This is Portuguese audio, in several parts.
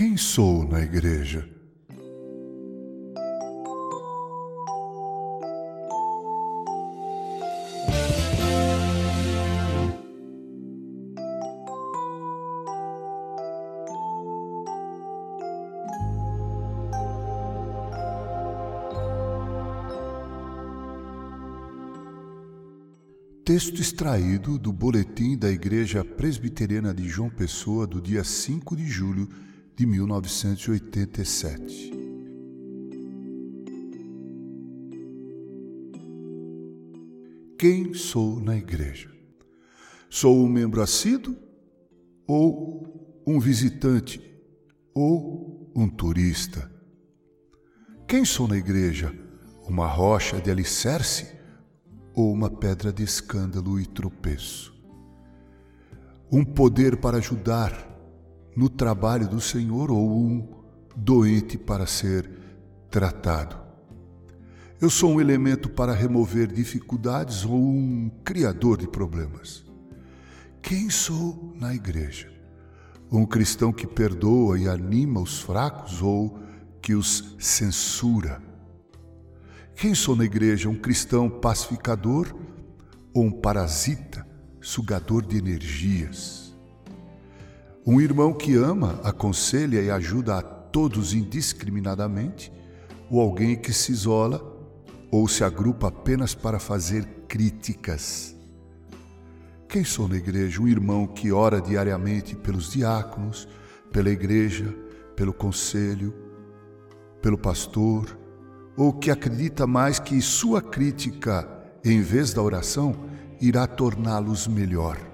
Quem sou na igreja? Texto extraído do Boletim da Igreja Presbiteriana de João Pessoa do dia 5 de julho de 1987. Quem sou na igreja? Sou um membro assíduo ou um visitante ou um turista? Quem sou na igreja? Uma rocha de alicerce ou uma pedra de escândalo e tropeço? Um poder para ajudar no trabalho do Senhor ou um doente para ser tratado. Eu sou um elemento para remover dificuldades ou um criador de problemas. Quem sou na igreja? Um cristão que perdoa e anima os fracos ou que os censura? Quem sou na igreja? Um cristão pacificador ou um parasita, sugador de energias? Um irmão que ama, aconselha e ajuda a todos indiscriminadamente, ou alguém que se isola ou se agrupa apenas para fazer críticas. Quem sou na igreja? Um irmão que ora diariamente pelos diáconos, pela igreja, pelo conselho, pelo pastor, ou que acredita mais que sua crítica, em vez da oração, irá torná-los melhor.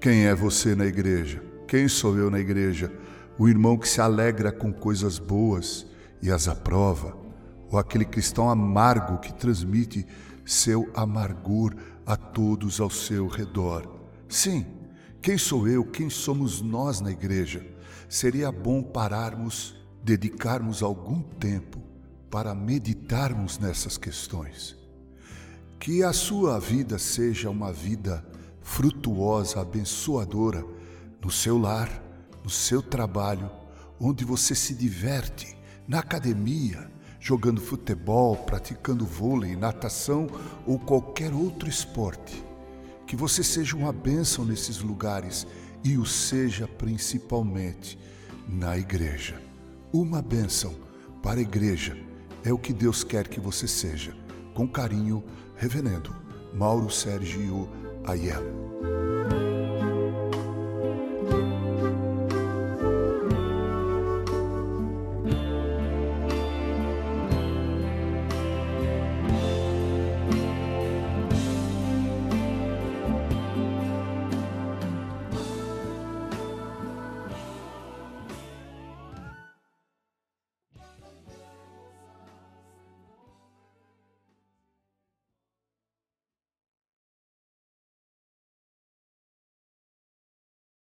Quem é você na igreja? Quem sou eu na igreja? O irmão que se alegra com coisas boas e as aprova? Ou aquele cristão amargo que transmite seu amargor a todos ao seu redor? Sim, quem sou eu? Quem somos nós na igreja? Seria bom pararmos, dedicarmos algum tempo para meditarmos nessas questões. Que a sua vida seja uma vida frutuosa, abençoadora no seu lar, no seu trabalho, onde você se diverte, na academia, jogando futebol, praticando vôlei, natação ou qualquer outro esporte. Que você seja uma bênção nesses lugares e o seja principalmente na igreja. Uma bênção para a igreja é o que Deus quer que você seja. Com carinho, Reverendo Mauro Sérgio I am.